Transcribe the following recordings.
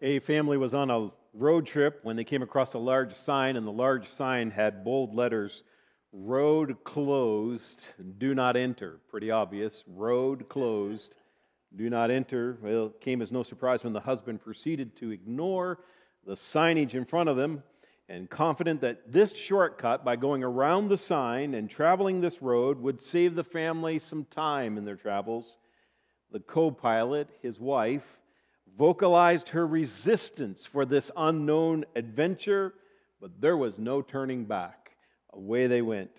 A family was on a road trip when they came across a large sign, and the large sign had bold letters Road closed, do not enter. Pretty obvious. Road closed, do not enter. Well, it came as no surprise when the husband proceeded to ignore the signage in front of them and confident that this shortcut, by going around the sign and traveling this road, would save the family some time in their travels. The co pilot, his wife, vocalized her resistance for this unknown adventure, but there was no turning back. Away they went.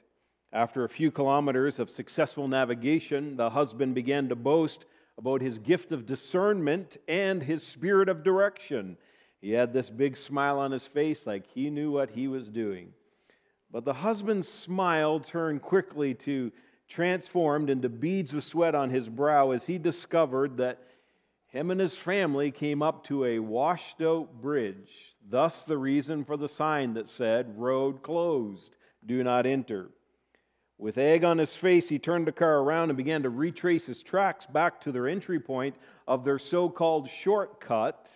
After a few kilometers of successful navigation, the husband began to boast about his gift of discernment and his spirit of direction. He had this big smile on his face like he knew what he was doing. But the husband's smile turned quickly to transformed into beads of sweat on his brow as he discovered that him and his family came up to a washed out bridge. Thus, the reason for the sign that said, Road closed, do not enter. With egg on his face, he turned the car around and began to retrace his tracks back to their entry point of their so called shortcut.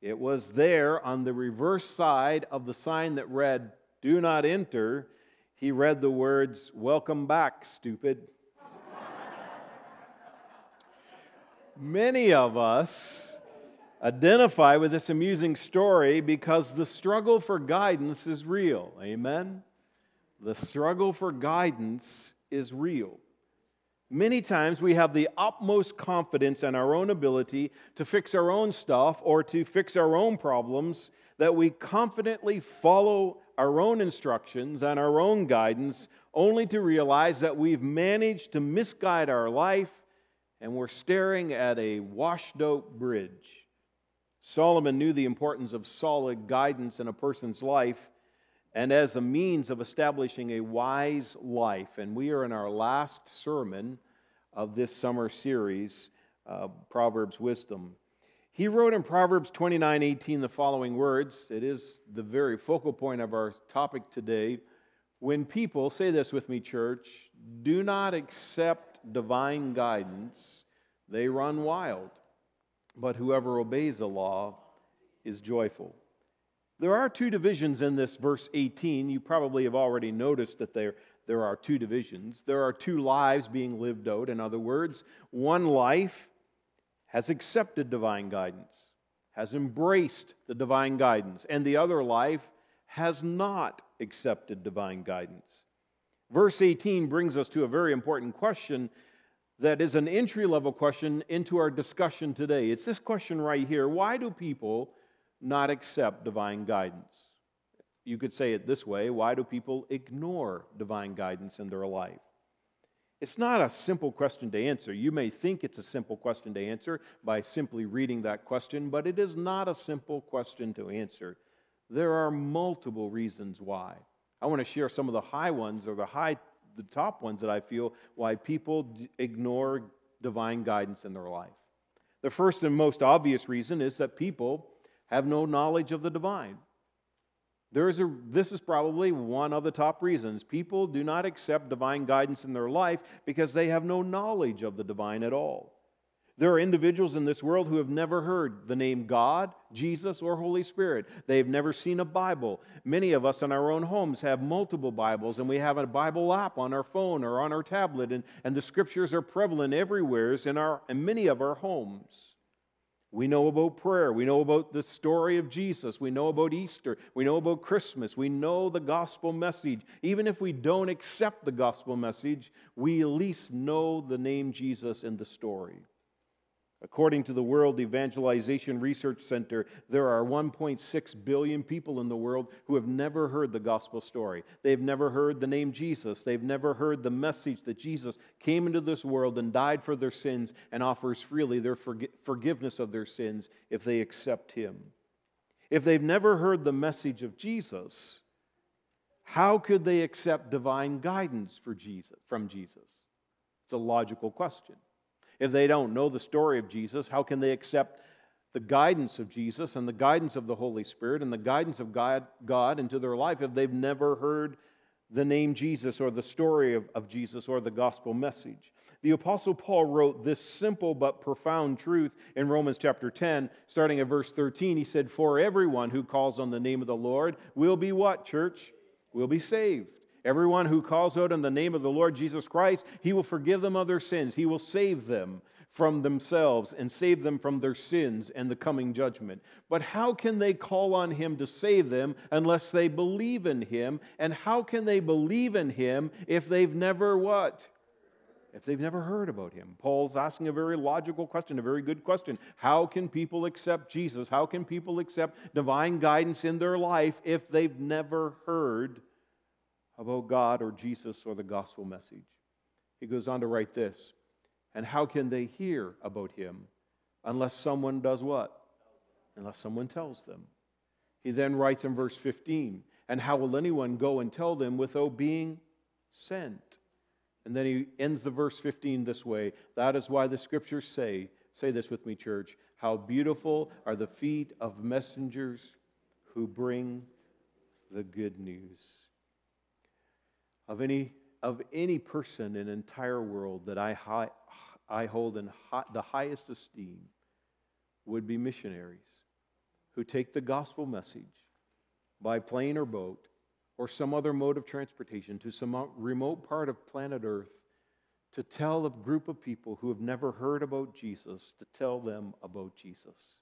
It was there on the reverse side of the sign that read, Do not enter. He read the words, Welcome back, stupid. Many of us identify with this amusing story because the struggle for guidance is real. Amen? The struggle for guidance is real. Many times we have the utmost confidence in our own ability to fix our own stuff or to fix our own problems that we confidently follow our own instructions and our own guidance only to realize that we've managed to misguide our life and we're staring at a washed out bridge. Solomon knew the importance of solid guidance in a person's life and as a means of establishing a wise life. And we are in our last sermon of this summer series, uh, Proverbs Wisdom. He wrote in Proverbs 29 18 the following words. It is the very focal point of our topic today. When people, say this with me, church, do not accept divine guidance, they run wild. But whoever obeys the law is joyful. There are two divisions in this verse 18. You probably have already noticed that there, there are two divisions. There are two lives being lived out. In other words, one life has accepted divine guidance, has embraced the divine guidance, and the other life has not accepted divine guidance. Verse 18 brings us to a very important question that is an entry level question into our discussion today. It's this question right here Why do people not accept divine guidance? You could say it this way Why do people ignore divine guidance in their life? It's not a simple question to answer. You may think it's a simple question to answer by simply reading that question, but it is not a simple question to answer. There are multiple reasons why. I want to share some of the high ones or the high the top ones that I feel why people d- ignore divine guidance in their life. The first and most obvious reason is that people have no knowledge of the divine. There is a, this is probably one of the top reasons. People do not accept divine guidance in their life because they have no knowledge of the divine at all. There are individuals in this world who have never heard the name God, Jesus, or Holy Spirit. They've never seen a Bible. Many of us in our own homes have multiple Bibles, and we have a Bible app on our phone or on our tablet, and, and the scriptures are prevalent everywhere in, our, in many of our homes. We know about prayer. We know about the story of Jesus. We know about Easter. We know about Christmas. We know the gospel message. Even if we don't accept the gospel message, we at least know the name Jesus in the story. According to the World Evangelization Research Center, there are 1.6 billion people in the world who have never heard the gospel story. They've never heard the name Jesus. They've never heard the message that Jesus came into this world and died for their sins and offers freely their forgiveness of their sins if they accept Him. If they've never heard the message of Jesus, how could they accept divine guidance for Jesus, from Jesus? It's a logical question. If they don't know the story of Jesus, how can they accept the guidance of Jesus and the guidance of the Holy Spirit and the guidance of God, God into their life if they've never heard the name Jesus or the story of, of Jesus or the gospel message. The Apostle Paul wrote this simple but profound truth in Romans chapter 10, starting at verse 13. He said, For everyone who calls on the name of the Lord will be what, church? Will be saved. Everyone who calls out in the name of the Lord Jesus Christ, he will forgive them of their sins. He will save them from themselves and save them from their sins and the coming judgment. But how can they call on him to save them unless they believe in him? And how can they believe in him if they've never what? If they've never heard about him. Paul's asking a very logical question, a very good question. How can people accept Jesus? How can people accept divine guidance in their life if they've never heard about God or Jesus or the gospel message? He goes on to write this and how can they hear about him unless someone does what? Unless someone tells them. He then writes in verse 15, and how will anyone go and tell them without being sent? And then he ends the verse 15 this way That is why the scriptures say, say this with me, church, how beautiful are the feet of messengers who bring the good news. Of any, of any person in the entire world that I I hold in the highest esteem would be missionaries who take the gospel message by plane or boat or some other mode of transportation to some remote part of planet Earth to tell a group of people who have never heard about Jesus to tell them about Jesus.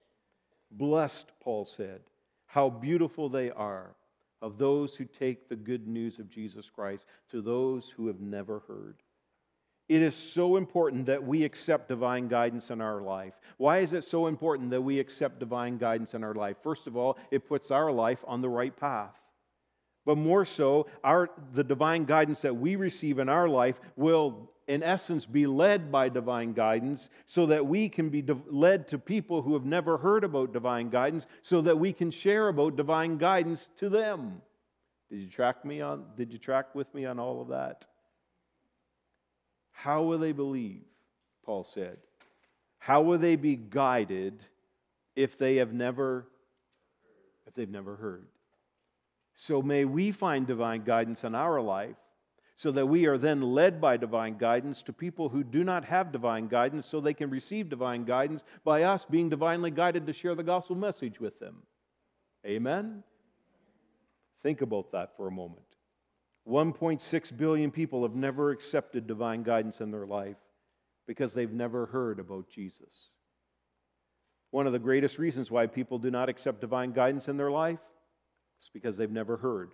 Blessed, Paul said, how beautiful they are of those who take the good news of Jesus Christ to those who have never heard. It is so important that we accept divine guidance in our life. Why is it so important that we accept divine guidance in our life? First of all, it puts our life on the right path. But more so, our, the divine guidance that we receive in our life will, in essence, be led by divine guidance so that we can be led to people who have never heard about divine guidance so that we can share about divine guidance to them. Did you track me on did you track with me on all of that? How will they believe? Paul said. How will they be guided if they have never if they've never heard? So may we find divine guidance in our life so that we are then led by divine guidance to people who do not have divine guidance so they can receive divine guidance by us being divinely guided to share the gospel message with them. Amen? Think about that for a moment. 1.6 billion people have never accepted divine guidance in their life because they've never heard about Jesus. One of the greatest reasons why people do not accept divine guidance in their life is because they've never heard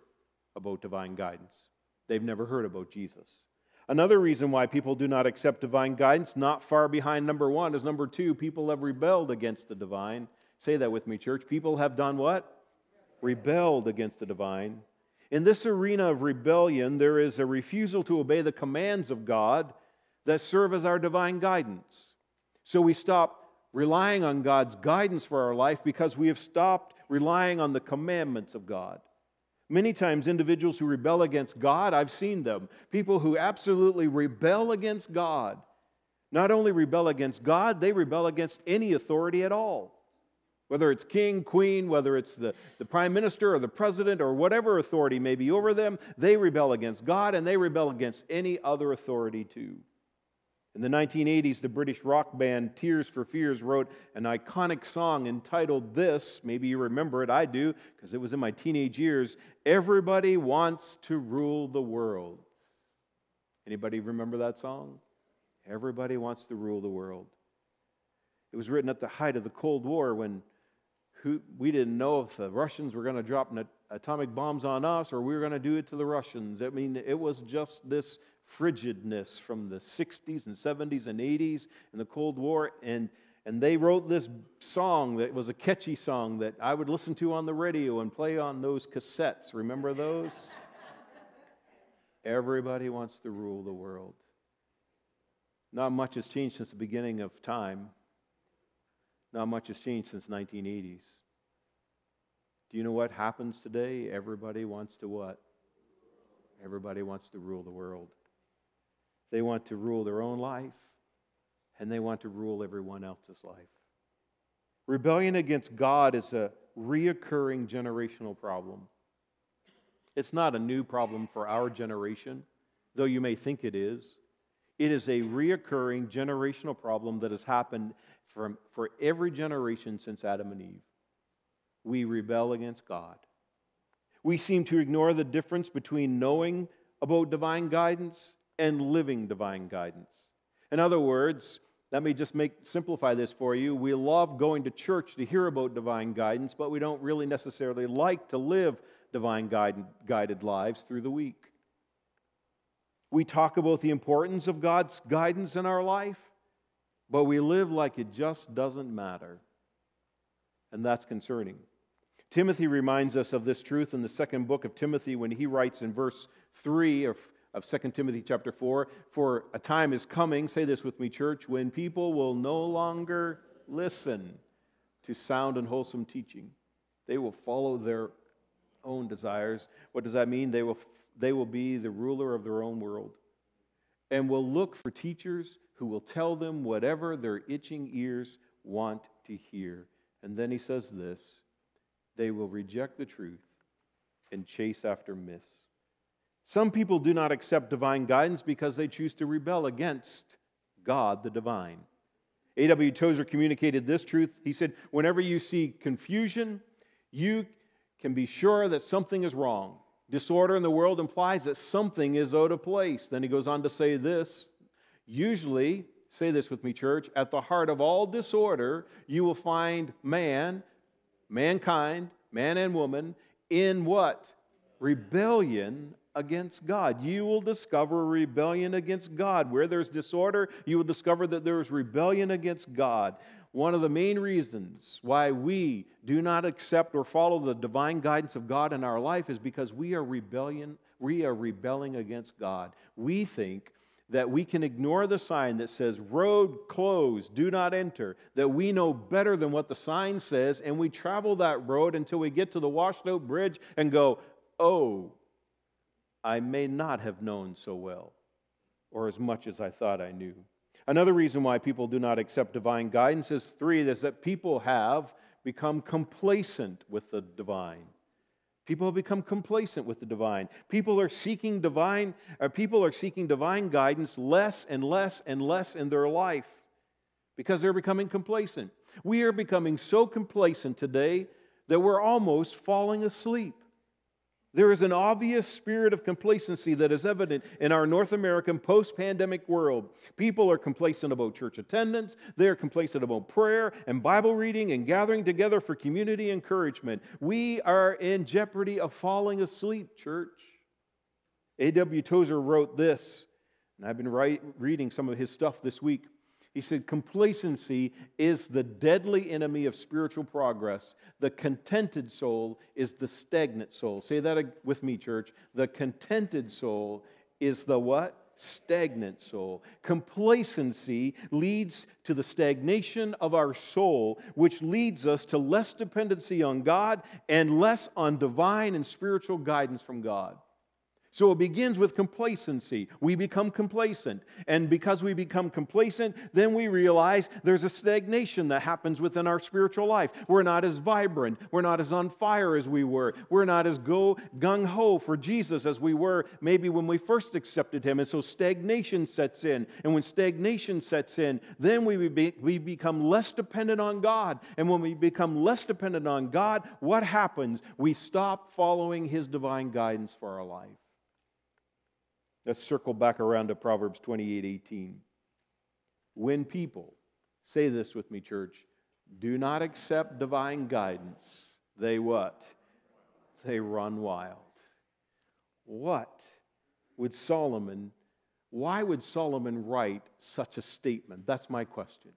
about divine guidance. They've never heard about Jesus. Another reason why people do not accept divine guidance, not far behind number one, is number two, people have rebelled against the divine. Say that with me, church. People have done what? Rebelled against the divine. In this arena of rebellion, there is a refusal to obey the commands of God that serve as our divine guidance. So we stop relying on God's guidance for our life because we have stopped relying on the commandments of God. Many times, individuals who rebel against God, I've seen them. People who absolutely rebel against God. Not only rebel against God, they rebel against any authority at all. Whether it's king, queen, whether it's the, the prime minister or the president or whatever authority may be over them, they rebel against God and they rebel against any other authority too. In the 1980s, the British rock band Tears for Fears wrote an iconic song entitled This. Maybe you remember it, I do, because it was in my teenage years. Everybody wants to rule the world. Anybody remember that song? Everybody wants to rule the world. It was written at the height of the Cold War when who, we didn't know if the Russians were going to drop atomic bombs on us or we were going to do it to the Russians. I mean, it was just this frigidness from the 60s and 70s and 80s in the Cold War. And, and they wrote this song that was a catchy song that I would listen to on the radio and play on those cassettes. Remember those? Everybody wants to rule the world. Not much has changed since the beginning of time. Not much has changed since 1980s. Do you know what happens today? Everybody wants to what? Everybody wants to rule the world. They want to rule their own life, and they want to rule everyone else's life. Rebellion against God is a reoccurring generational problem. It's not a new problem for our generation, though you may think it is. It is a reoccurring generational problem that has happened from, for every generation since Adam and Eve. We rebel against God. We seem to ignore the difference between knowing about divine guidance and living divine guidance. In other words, let me just make simplify this for you. We love going to church to hear about divine guidance, but we don't really necessarily like to live divine guide, guided lives through the week. We talk about the importance of God's guidance in our life, but we live like it just doesn't matter. And that's concerning. Timothy reminds us of this truth in the second book of Timothy when he writes in verse 3 of of 2 Timothy chapter 4. For a time is coming, say this with me, church, when people will no longer listen to sound and wholesome teaching. They will follow their own desires. What does that mean? They will, they will be the ruler of their own world and will look for teachers who will tell them whatever their itching ears want to hear. And then he says this they will reject the truth and chase after myths. Some people do not accept divine guidance because they choose to rebel against God the divine. A.W. Tozer communicated this truth. He said, Whenever you see confusion, you can be sure that something is wrong. Disorder in the world implies that something is out of place. Then he goes on to say this usually, say this with me, church, at the heart of all disorder, you will find man, mankind, man and woman, in what? Rebellion against God. You will discover rebellion against God. Where there's disorder, you will discover that there is rebellion against God. One of the main reasons why we do not accept or follow the divine guidance of God in our life is because we are rebellion, we are rebelling against God. We think that we can ignore the sign that says road closed, do not enter, that we know better than what the sign says, and we travel that road until we get to the washed out bridge and go, oh, I may not have known so well, or as much as I thought I knew. Another reason why people do not accept divine guidance is three is that people have become complacent with the divine. People have become complacent with the divine. People are seeking divine, people are seeking divine guidance less and less and less in their life because they're becoming complacent. We are becoming so complacent today that we're almost falling asleep. There is an obvious spirit of complacency that is evident in our North American post pandemic world. People are complacent about church attendance, they are complacent about prayer and Bible reading and gathering together for community encouragement. We are in jeopardy of falling asleep, church. A.W. Tozer wrote this, and I've been write, reading some of his stuff this week. He said, Complacency is the deadly enemy of spiritual progress. The contented soul is the stagnant soul. Say that with me, church. The contented soul is the what? Stagnant soul. Complacency leads to the stagnation of our soul, which leads us to less dependency on God and less on divine and spiritual guidance from God. So it begins with complacency. We become complacent. And because we become complacent, then we realize there's a stagnation that happens within our spiritual life. We're not as vibrant. We're not as on fire as we were. We're not as go gung ho for Jesus as we were maybe when we first accepted Him. And so stagnation sets in. And when stagnation sets in, then we, be, we become less dependent on God. And when we become less dependent on God, what happens? We stop following His divine guidance for our life. Let's circle back around to Proverbs 28 18. When people, say this with me, church, do not accept divine guidance, they what? They run wild. What would Solomon, why would Solomon write such a statement? That's my question.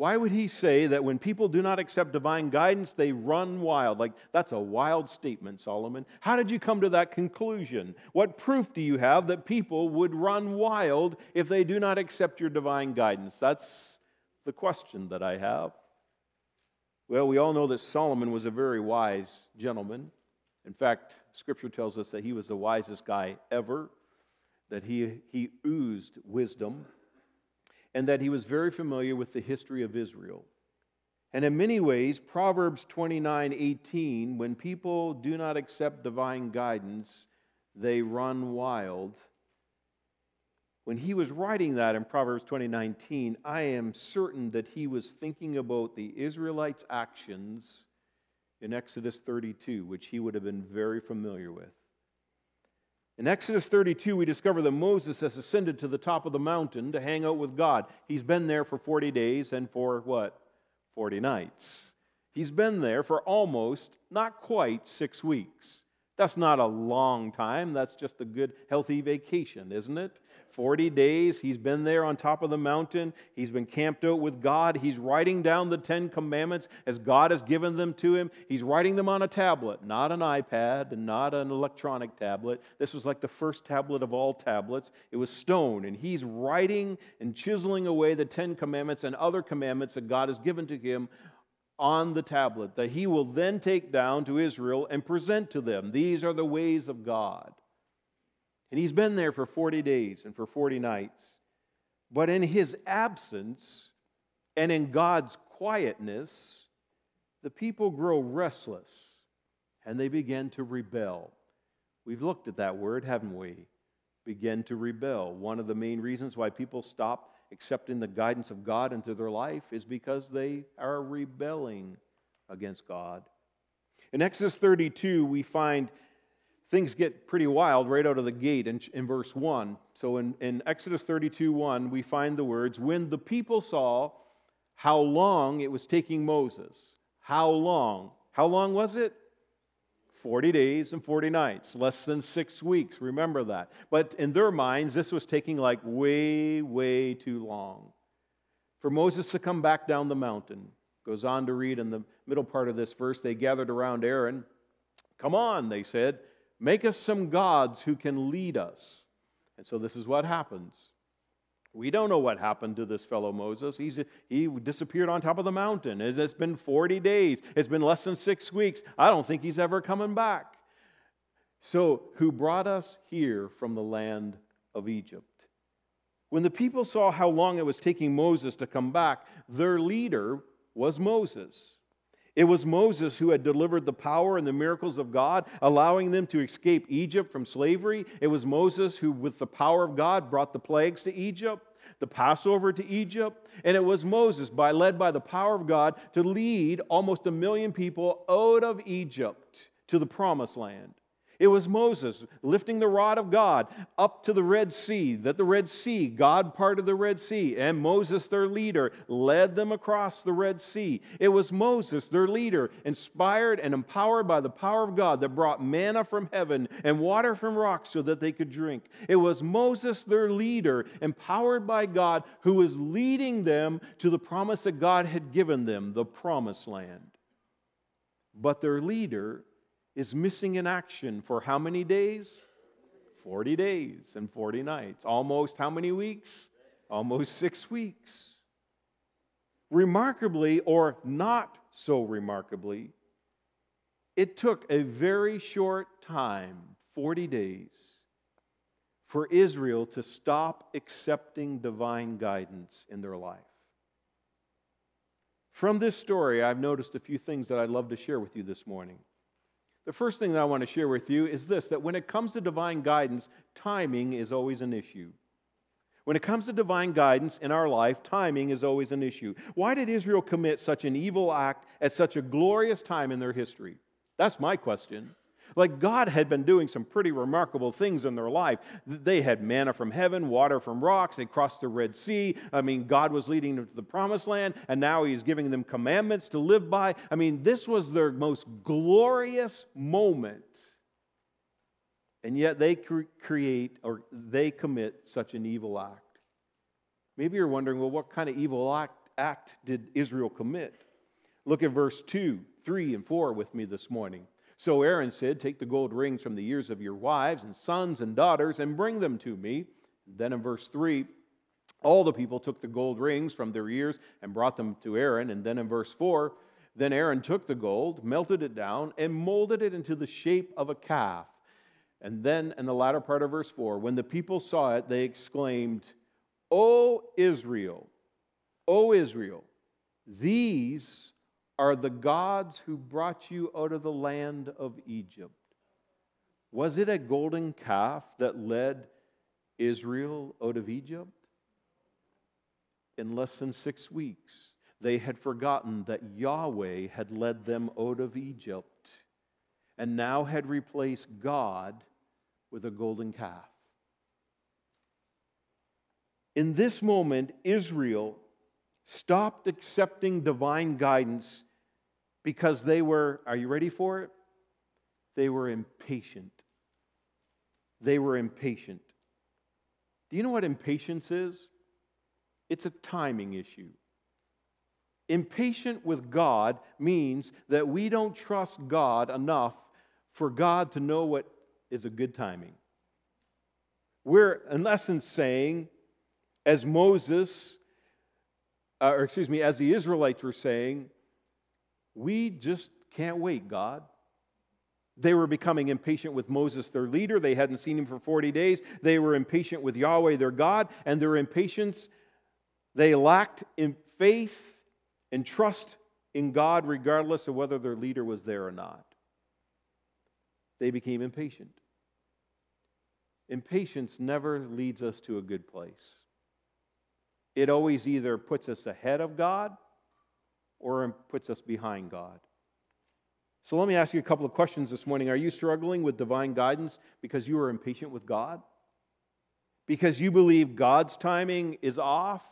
Why would he say that when people do not accept divine guidance, they run wild? Like, that's a wild statement, Solomon. How did you come to that conclusion? What proof do you have that people would run wild if they do not accept your divine guidance? That's the question that I have. Well, we all know that Solomon was a very wise gentleman. In fact, Scripture tells us that he was the wisest guy ever, that he, he oozed wisdom and that he was very familiar with the history of Israel. And in many ways, Proverbs 29 18, when people do not accept divine guidance, they run wild. When he was writing that in Proverbs 20:19, I am certain that he was thinking about the Israelites' actions in Exodus 32, which he would have been very familiar with. In Exodus 32, we discover that Moses has ascended to the top of the mountain to hang out with God. He's been there for 40 days and for what? 40 nights. He's been there for almost, not quite, six weeks. That's not a long time. That's just a good, healthy vacation, isn't it? 40 days. He's been there on top of the mountain. He's been camped out with God. He's writing down the Ten Commandments as God has given them to him. He's writing them on a tablet, not an iPad and not an electronic tablet. This was like the first tablet of all tablets. It was stone. And he's writing and chiseling away the Ten Commandments and other commandments that God has given to him on the tablet that he will then take down to Israel and present to them. These are the ways of God. And he's been there for 40 days and for 40 nights. But in his absence and in God's quietness, the people grow restless and they begin to rebel. We've looked at that word, haven't we? Begin to rebel. One of the main reasons why people stop accepting the guidance of God into their life is because they are rebelling against God. In Exodus 32, we find things get pretty wild right out of the gate in, in verse 1. So in, in Exodus 32 1, we find the words, When the people saw how long it was taking Moses, how long? How long was it? 40 days and 40 nights, less than six weeks. Remember that. But in their minds, this was taking like way, way too long. For Moses to come back down the mountain, goes on to read in the middle part of this verse, they gathered around Aaron. Come on, they said, Make us some gods who can lead us. And so this is what happens. We don't know what happened to this fellow Moses. He's, he disappeared on top of the mountain. It's been 40 days, it's been less than six weeks. I don't think he's ever coming back. So, who brought us here from the land of Egypt? When the people saw how long it was taking Moses to come back, their leader was Moses. It was Moses who had delivered the power and the miracles of God, allowing them to escape Egypt from slavery. It was Moses who, with the power of God, brought the plagues to Egypt, the Passover to Egypt. And it was Moses, by, led by the power of God, to lead almost a million people out of Egypt to the promised land. It was Moses lifting the rod of God up to the Red Sea, that the Red Sea, God parted the Red Sea, and Moses, their leader, led them across the Red Sea. It was Moses, their leader, inspired and empowered by the power of God, that brought manna from heaven and water from rocks so that they could drink. It was Moses, their leader, empowered by God, who was leading them to the promise that God had given them, the promised land. But their leader is missing in action for how many days? 40 days and 40 nights. Almost how many weeks? Almost six weeks. Remarkably, or not so remarkably, it took a very short time 40 days for Israel to stop accepting divine guidance in their life. From this story, I've noticed a few things that I'd love to share with you this morning. The first thing that I want to share with you is this that when it comes to divine guidance, timing is always an issue. When it comes to divine guidance in our life, timing is always an issue. Why did Israel commit such an evil act at such a glorious time in their history? That's my question. Like God had been doing some pretty remarkable things in their life. They had manna from heaven, water from rocks, they crossed the Red Sea. I mean, God was leading them to the promised land, and now He's giving them commandments to live by. I mean, this was their most glorious moment. And yet they cre- create or they commit such an evil act. Maybe you're wondering, well, what kind of evil act, act did Israel commit? Look at verse 2, 3, and 4 with me this morning. So Aaron said, Take the gold rings from the ears of your wives and sons and daughters and bring them to me. Then in verse 3, all the people took the gold rings from their ears and brought them to Aaron. And then in verse 4, then Aaron took the gold, melted it down, and molded it into the shape of a calf. And then in the latter part of verse 4, when the people saw it, they exclaimed, O Israel, O Israel, these are the gods who brought you out of the land of Egypt. Was it a golden calf that led Israel out of Egypt? In less than six weeks, they had forgotten that Yahweh had led them out of Egypt and now had replaced God with a golden calf. In this moment, Israel stopped accepting divine guidance because they were, are you ready for it? They were impatient. They were impatient. Do you know what impatience is? It's a timing issue. Impatient with God means that we don't trust God enough for God to know what is a good timing. We're, in essence, saying, as Moses, uh, or excuse me, as the Israelites were saying, we just can't wait, God. They were becoming impatient with Moses, their leader. They hadn't seen him for 40 days. They were impatient with Yahweh, their God, and their impatience, they lacked in faith and trust in God, regardless of whether their leader was there or not. They became impatient. Impatience never leads us to a good place. It always either puts us ahead of God or puts us behind God. So let me ask you a couple of questions this morning. Are you struggling with divine guidance because you are impatient with God? Because you believe God's timing is off?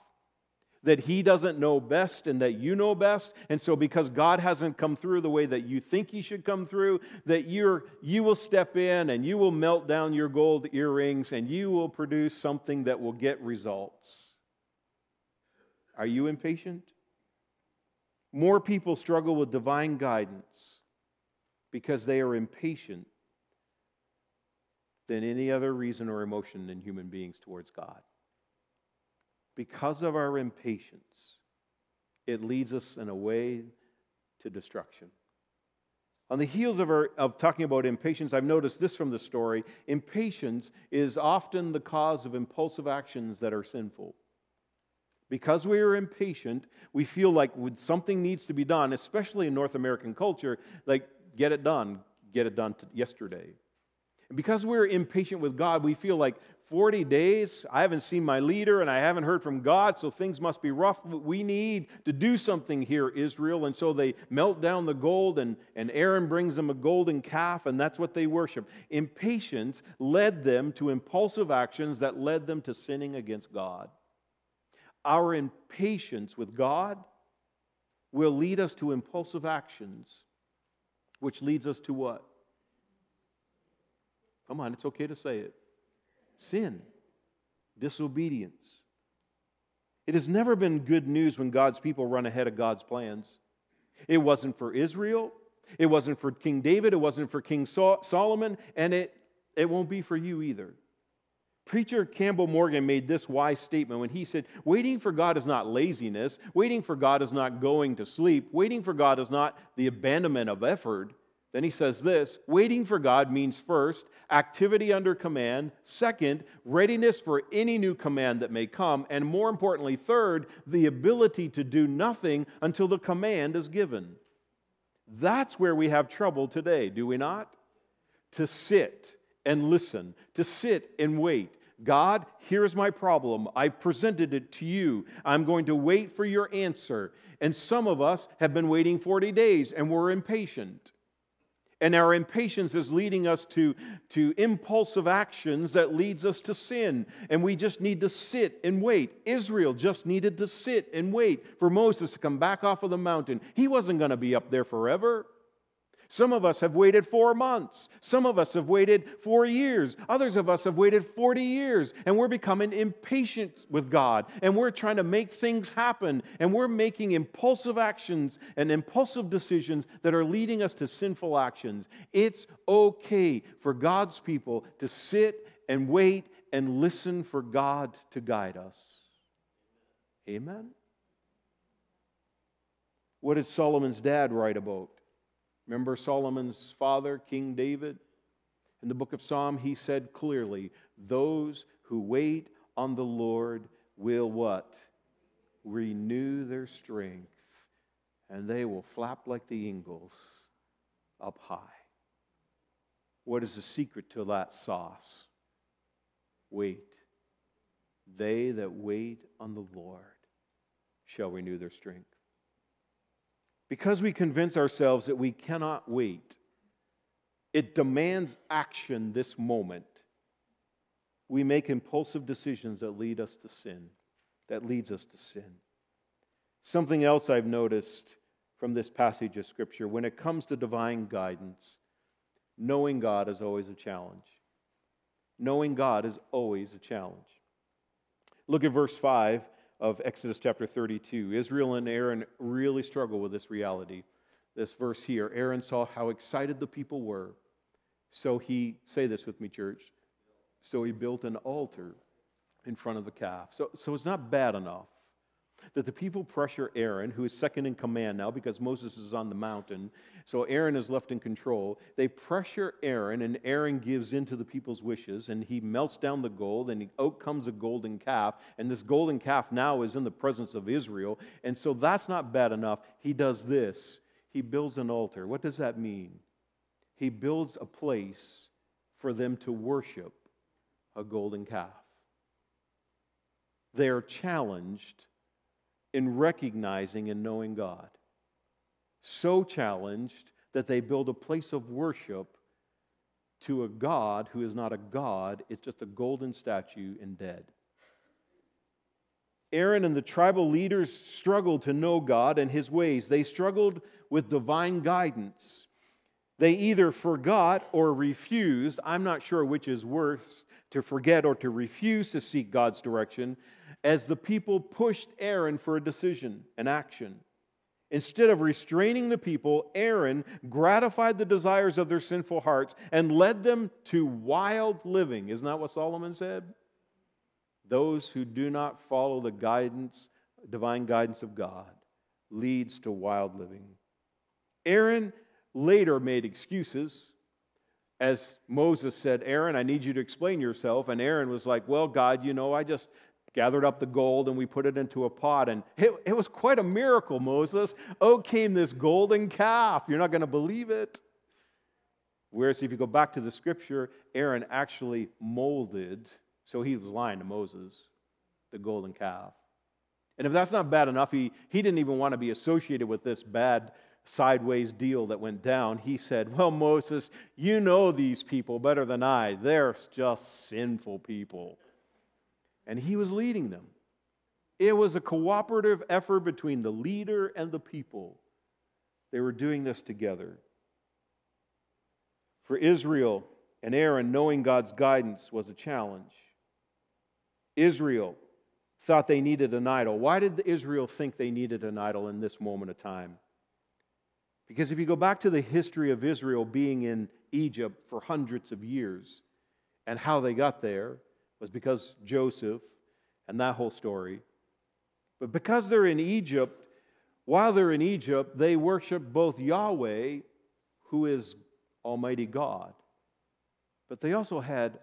That He doesn't know best and that you know best? And so, because God hasn't come through the way that you think He should come through, that you're, you will step in and you will melt down your gold earrings and you will produce something that will get results. Are you impatient? More people struggle with divine guidance because they are impatient than any other reason or emotion in human beings towards God. Because of our impatience, it leads us in a way to destruction. On the heels of, our, of talking about impatience, I've noticed this from the story. Impatience is often the cause of impulsive actions that are sinful. Because we are impatient, we feel like something needs to be done, especially in North American culture, like get it done, get it done yesterday. And because we're impatient with God, we feel like 40 days, I haven't seen my leader and I haven't heard from God, so things must be rough. We need to do something here, Israel. And so they melt down the gold, and, and Aaron brings them a golden calf, and that's what they worship. Impatience led them to impulsive actions that led them to sinning against God. Our impatience with God will lead us to impulsive actions, which leads us to what? Come on, it's okay to say it sin, disobedience. It has never been good news when God's people run ahead of God's plans. It wasn't for Israel, it wasn't for King David, it wasn't for King Solomon, and it, it won't be for you either. Preacher Campbell Morgan made this wise statement when he said, Waiting for God is not laziness. Waiting for God is not going to sleep. Waiting for God is not the abandonment of effort. Then he says this waiting for God means first, activity under command. Second, readiness for any new command that may come. And more importantly, third, the ability to do nothing until the command is given. That's where we have trouble today, do we not? To sit and listen, to sit and wait, God, here's my problem. I presented it to you. I'm going to wait for your answer. And some of us have been waiting 40 days and we're impatient. And our impatience is leading us to, to impulsive actions that leads us to sin. And we just need to sit and wait. Israel just needed to sit and wait for Moses to come back off of the mountain. He wasn't going to be up there forever. Some of us have waited four months. Some of us have waited four years. Others of us have waited 40 years. And we're becoming impatient with God. And we're trying to make things happen. And we're making impulsive actions and impulsive decisions that are leading us to sinful actions. It's okay for God's people to sit and wait and listen for God to guide us. Amen. What did Solomon's dad write about? Remember Solomon's father, King David? In the book of Psalm, he said clearly, Those who wait on the Lord will what? Renew their strength and they will flap like the eagles up high. What is the secret to that sauce? Wait. They that wait on the Lord shall renew their strength. Because we convince ourselves that we cannot wait, it demands action this moment. We make impulsive decisions that lead us to sin, that leads us to sin. Something else I've noticed from this passage of Scripture when it comes to divine guidance, knowing God is always a challenge. Knowing God is always a challenge. Look at verse 5 of Exodus chapter 32. Israel and Aaron really struggle with this reality. This verse here Aaron saw how excited the people were. So he, say this with me, church. So he built an altar in front of the calf. So, so it's not bad enough that the people pressure Aaron, who is second in command now because Moses is on the mountain. So Aaron is left in control. They pressure Aaron, and Aaron gives in to the people's wishes, and he melts down the gold, and out comes a golden calf. And this golden calf now is in the presence of Israel. And so that's not bad enough. He does this he builds an altar. What does that mean? He builds a place for them to worship a golden calf. They are challenged in recognizing and knowing God. So challenged that they build a place of worship to a God who is not a God, it's just a golden statue and dead. Aaron and the tribal leaders struggled to know God and his ways. They struggled with divine guidance. They either forgot or refused. I'm not sure which is worse to forget or to refuse to seek God's direction as the people pushed Aaron for a decision, an action. Instead of restraining the people, Aaron gratified the desires of their sinful hearts and led them to wild living. Isn't that what Solomon said? Those who do not follow the guidance, divine guidance of God, leads to wild living. Aaron later made excuses. As Moses said, Aaron, I need you to explain yourself. And Aaron was like, Well, God, you know, I just gathered up the gold and we put it into a pot. And it, it was quite a miracle, Moses. Oh, came this golden calf. You're not going to believe it. Whereas if you go back to the scripture, Aaron actually molded, so he was lying to Moses, the golden calf. And if that's not bad enough, he, he didn't even want to be associated with this bad sideways deal that went down. He said, Well, Moses, you know these people better than I. They're just sinful people and he was leading them. It was a cooperative effort between the leader and the people. They were doing this together. For Israel and Aaron, knowing God's guidance was a challenge. Israel thought they needed an idol. Why did Israel think they needed an idol in this moment of time? Because if you go back to the history of Israel being in Egypt for hundreds of years and how they got there, was because Joseph and that whole story. But because they're in Egypt, while they're in Egypt, they worship both Yahweh, who is Almighty God, but they also had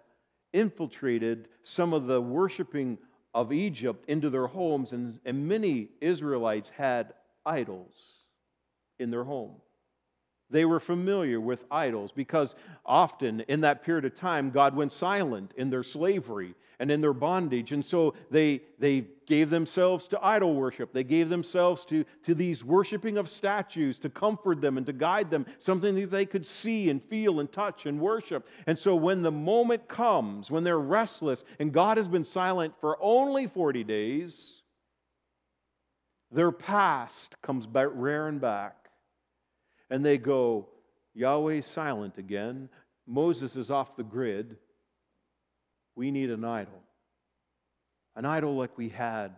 infiltrated some of the worshiping of Egypt into their homes, and, and many Israelites had idols in their home. They were familiar with idols because often in that period of time, God went silent in their slavery and in their bondage. And so they, they gave themselves to idol worship. They gave themselves to, to these worshiping of statues to comfort them and to guide them, something that they could see and feel and touch and worship. And so when the moment comes, when they're restless and God has been silent for only 40 days, their past comes rearing back and they go, Yahweh's silent again. Moses is off the grid. We need an idol. An idol like we had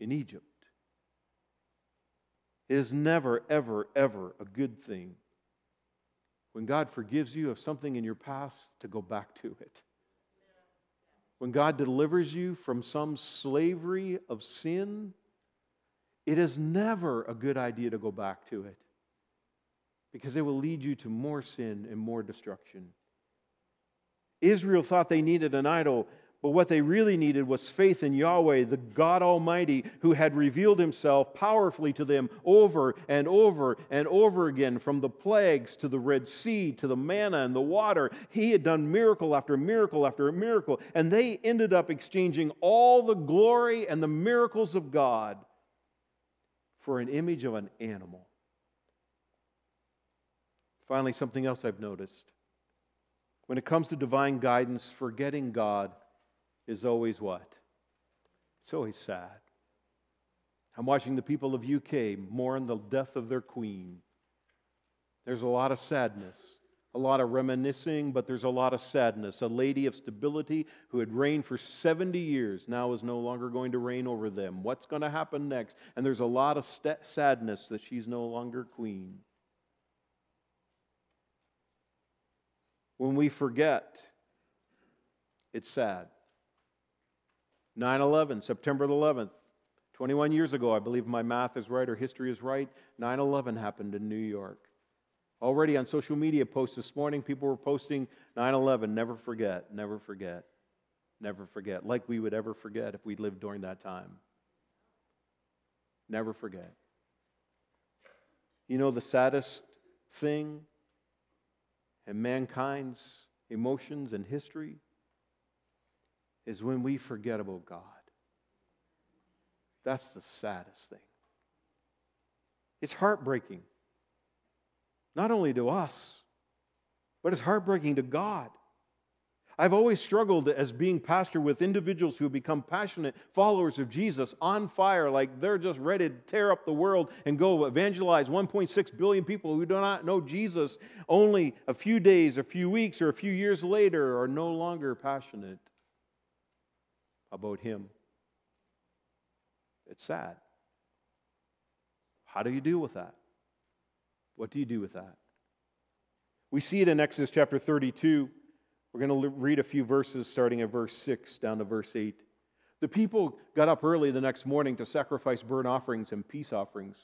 in Egypt. It is never, ever, ever a good thing when God forgives you of something in your past to go back to it. When God delivers you from some slavery of sin, it is never a good idea to go back to it because it will lead you to more sin and more destruction. Israel thought they needed an idol, But what they really needed was faith in Yahweh, the God Almighty, who had revealed himself powerfully to them over and over and over again, from the plagues to the Red Sea to the manna and the water. He had done miracle after miracle after miracle, and they ended up exchanging all the glory and the miracles of God for an image of an animal. Finally, something else I've noticed. When it comes to divine guidance, forgetting God is always what? It's always sad. I'm watching the people of UK mourn the death of their queen. There's a lot of sadness, a lot of reminiscing, but there's a lot of sadness. A lady of stability who had reigned for 70 years now is no longer going to reign over them. What's going to happen next? And there's a lot of st- sadness that she's no longer queen. When we forget, it's sad. 9 11, September 11th, 21 years ago, I believe my math is right or history is right, 9 11 happened in New York. Already on social media posts this morning, people were posting 9 11, never forget, never forget, never forget, like we would ever forget if we lived during that time. Never forget. You know, the saddest thing in mankind's emotions and history is when we forget about God. That's the saddest thing. It's heartbreaking, not only to us, but it's heartbreaking to God. I've always struggled as being pastor with individuals who become passionate followers of Jesus on fire, like they're just ready to tear up the world and go evangelize 1.6 billion people who do not know Jesus. Only a few days, a few weeks, or a few years later are no longer passionate about him. It's sad. How do you deal with that? What do you do with that? We see it in Exodus chapter 32. We're going to read a few verses starting at verse 6 down to verse 8. The people got up early the next morning to sacrifice burnt offerings and peace offerings.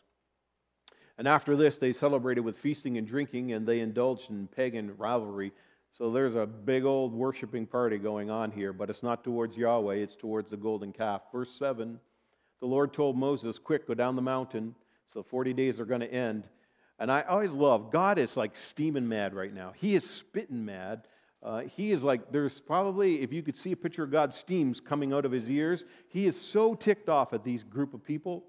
And after this, they celebrated with feasting and drinking, and they indulged in pagan rivalry so there's a big old worshiping party going on here, but it's not towards Yahweh, it's towards the golden calf. Verse 7 The Lord told Moses, Quick, go down the mountain. So 40 days are going to end. And I always love, God is like steaming mad right now. He is spitting mad. Uh, he is like, there's probably, if you could see a picture of God, steams coming out of his ears, he is so ticked off at these group of people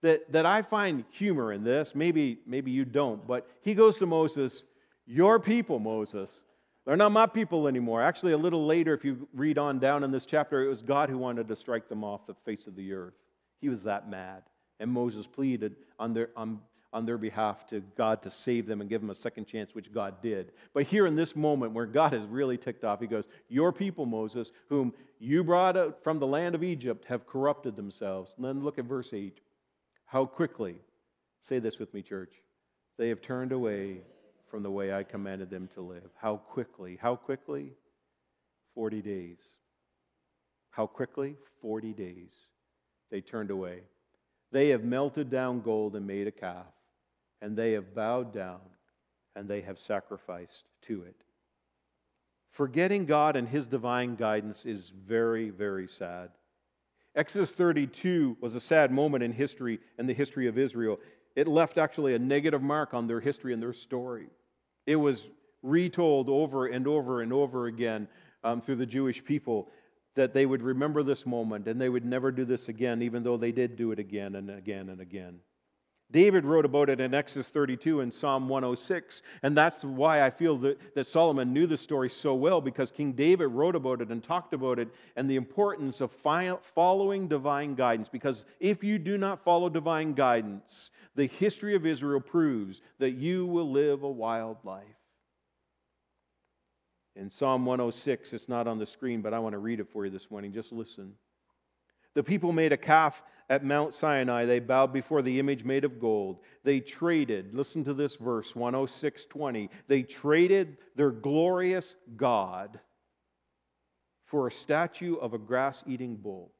that, that I find humor in this. Maybe, maybe you don't, but he goes to Moses, Your people, Moses, they're not my people anymore. Actually, a little later, if you read on down in this chapter, it was God who wanted to strike them off the face of the earth. He was that mad. And Moses pleaded on their, on, on their behalf to God to save them and give them a second chance, which God did. But here in this moment where God is really ticked off, he goes, Your people, Moses, whom you brought out from the land of Egypt, have corrupted themselves. And then look at verse 8. How quickly, say this with me, church, they have turned away from the way I commanded them to live. How quickly? How quickly? 40 days. How quickly? 40 days. They turned away. They have melted down gold and made a calf, and they have bowed down and they have sacrificed to it. Forgetting God and His divine guidance is very, very sad. Exodus 32 was a sad moment in history and the history of Israel. It left actually a negative mark on their history and their story. It was retold over and over and over again um, through the Jewish people that they would remember this moment and they would never do this again, even though they did do it again and again and again. David wrote about it in Exodus 32 and Psalm 106, and that's why I feel that, that Solomon knew the story so well because King David wrote about it and talked about it and the importance of following divine guidance. Because if you do not follow divine guidance, the history of Israel proves that you will live a wild life. In Psalm 106, it's not on the screen, but I want to read it for you this morning. Just listen. The people made a calf at Mount Sinai. They bowed before the image made of gold. They traded, listen to this verse 106:20. They traded their glorious God for a statue of a grass eating bull.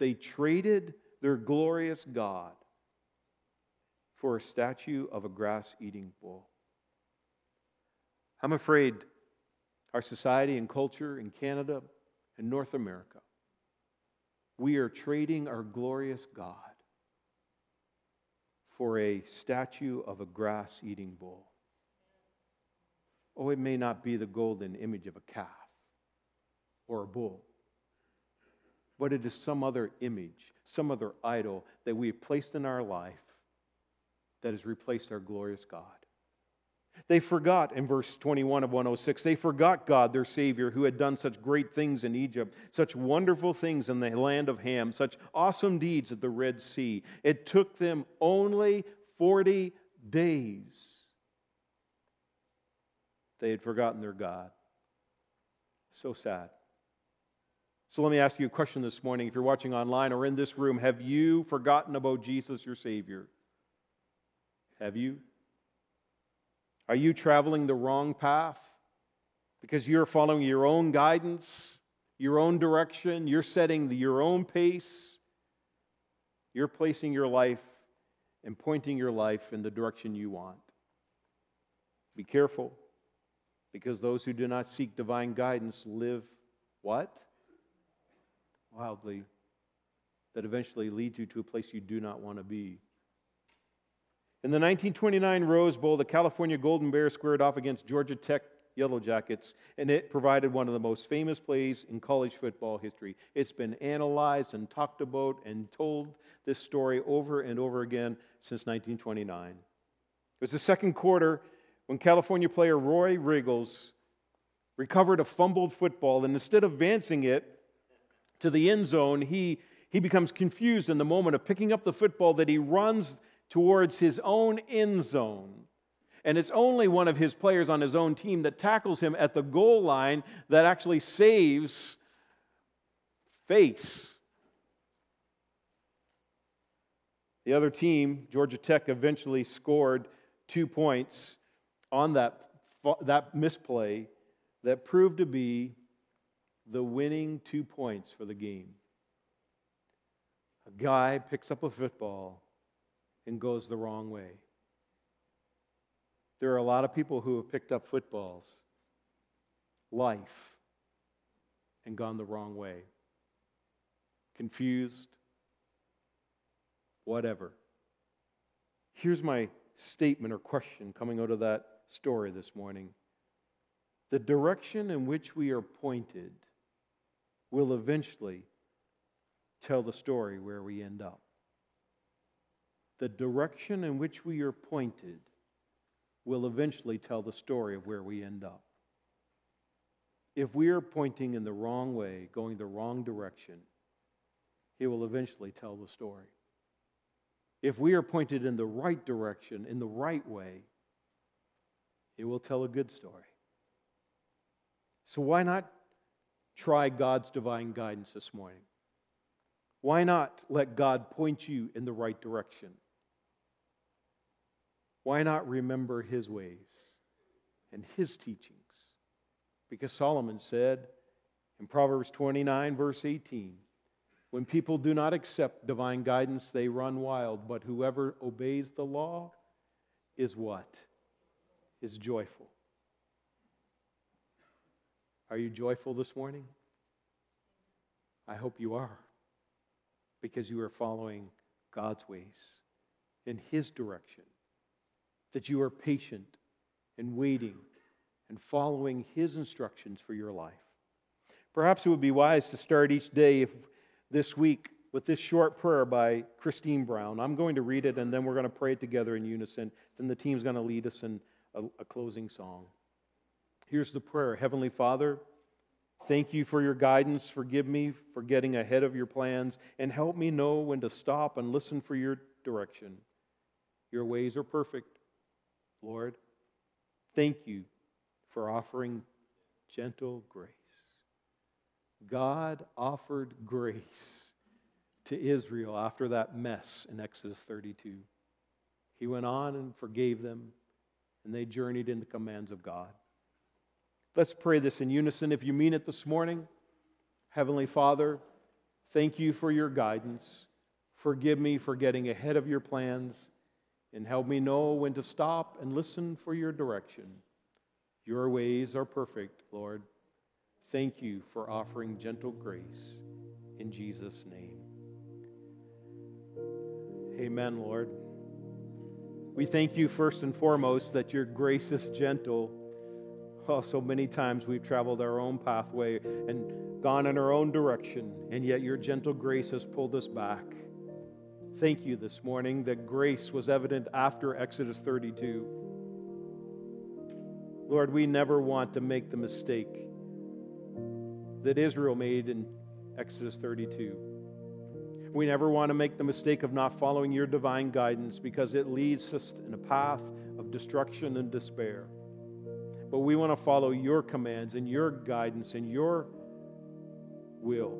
They traded their glorious God for a statue of a grass eating bull. I'm afraid our society and culture in Canada and North America. We are trading our glorious God for a statue of a grass eating bull. Oh, it may not be the golden image of a calf or a bull, but it is some other image, some other idol that we have placed in our life that has replaced our glorious God. They forgot in verse 21 of 106, they forgot God, their Savior, who had done such great things in Egypt, such wonderful things in the land of Ham, such awesome deeds at the Red Sea. It took them only 40 days. They had forgotten their God. So sad. So let me ask you a question this morning. If you're watching online or in this room, have you forgotten about Jesus, your Savior? Have you? Are you traveling the wrong path because you're following your own guidance, your own direction, you're setting your own pace? You're placing your life and pointing your life in the direction you want. Be careful because those who do not seek divine guidance live what? Wildly. That eventually leads you to a place you do not want to be. In the 1929 Rose Bowl, the California Golden Bears squared off against Georgia Tech Yellow Jackets, and it provided one of the most famous plays in college football history. It's been analyzed and talked about and told this story over and over again since 1929. It was the second quarter when California player Roy Riegels recovered a fumbled football, and instead of advancing it to the end zone, he, he becomes confused in the moment of picking up the football that he runs towards his own end zone. And it's only one of his players on his own team that tackles him at the goal line that actually saves face. The other team, Georgia Tech, eventually scored two points on that, that misplay that proved to be the winning two points for the game. A guy picks up a football and goes the wrong way. There are a lot of people who have picked up footballs, life, and gone the wrong way. Confused, whatever. Here's my statement or question coming out of that story this morning. The direction in which we are pointed will eventually tell the story where we end up the direction in which we are pointed will eventually tell the story of where we end up. If we are pointing in the wrong way, going the wrong direction, it will eventually tell the story. If we are pointed in the right direction, in the right way, it will tell a good story. So, why not try God's divine guidance this morning? Why not let God point you in the right direction? Why not remember his ways and his teachings? Because Solomon said in Proverbs 29, verse 18, when people do not accept divine guidance, they run wild, but whoever obeys the law is what? Is joyful. Are you joyful this morning? I hope you are, because you are following God's ways in His direction that you are patient and waiting and following His instructions for your life. Perhaps it would be wise to start each day this week with this short prayer by Christine Brown. I'm going to read it and then we're going to pray it together in unison. Then the team's going to lead us in a, a closing song. Here's the prayer Heavenly Father, thank you for your guidance. Forgive me for getting ahead of your plans and help me know when to stop and listen for your direction. Your ways are perfect. Lord, thank you for offering gentle grace. God offered grace to Israel after that mess in Exodus 32. He went on and forgave them, and they journeyed in the commands of God. Let's pray this in unison if you mean it this morning. Heavenly Father, thank you for your guidance. Forgive me for getting ahead of your plans and help me know when to stop and listen for your direction. Your ways are perfect, Lord. Thank you for offering gentle grace in Jesus' name. Amen, Lord. We thank you first and foremost that your grace is gentle. Oh, so many times we've traveled our own pathway and gone in our own direction, and yet your gentle grace has pulled us back. Thank you this morning that grace was evident after Exodus 32. Lord, we never want to make the mistake that Israel made in Exodus 32. We never want to make the mistake of not following your divine guidance because it leads us in a path of destruction and despair. But we want to follow your commands and your guidance and your will.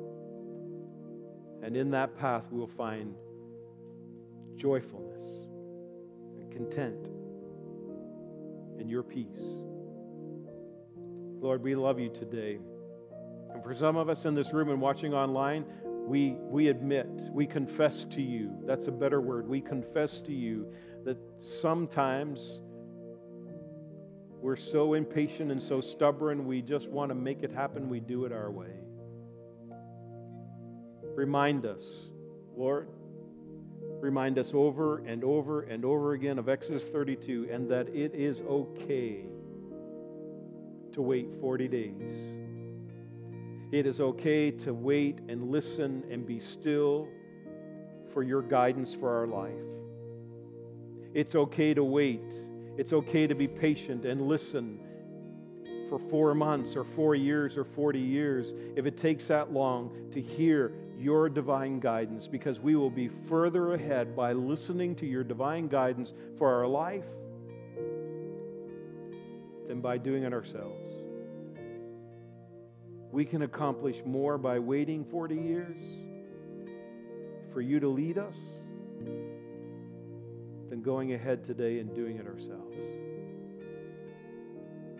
And in that path, we'll find joyfulness and content and your peace. Lord, we love you today. And for some of us in this room and watching online, we, we admit, we confess to you. That's a better word. We confess to you that sometimes we're so impatient and so stubborn, we just want to make it happen. We do it our way. Remind us, Lord, remind us over and over and over again of Exodus 32 and that it is okay to wait 40 days it is okay to wait and listen and be still for your guidance for our life. It's okay to wait. It's okay to be patient and listen for four months or four years or 40 years, if it takes that long, to hear your divine guidance, because we will be further ahead by listening to your divine guidance for our life than by doing it ourselves we can accomplish more by waiting 40 years for you to lead us than going ahead today and doing it ourselves.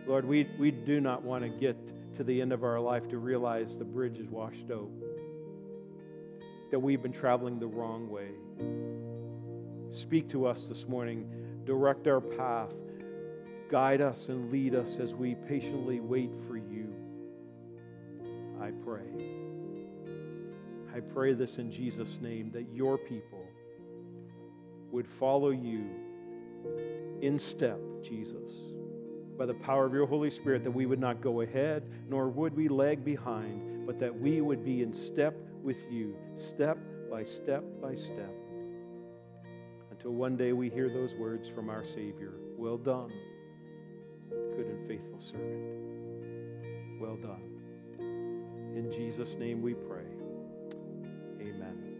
Lord, we, we do not want to get to the end of our life to realize the bridge is washed out, that we've been traveling the wrong way. Speak to us this morning, direct our path, guide us and lead us as we patiently wait for you. I pray. I pray this in Jesus' name that your people would follow you in step, Jesus, by the power of your Holy Spirit, that we would not go ahead, nor would we lag behind, but that we would be in step with you, step by step by step, until one day we hear those words from our Savior Well done, good and faithful servant. Well done. In Jesus' name we pray. Amen.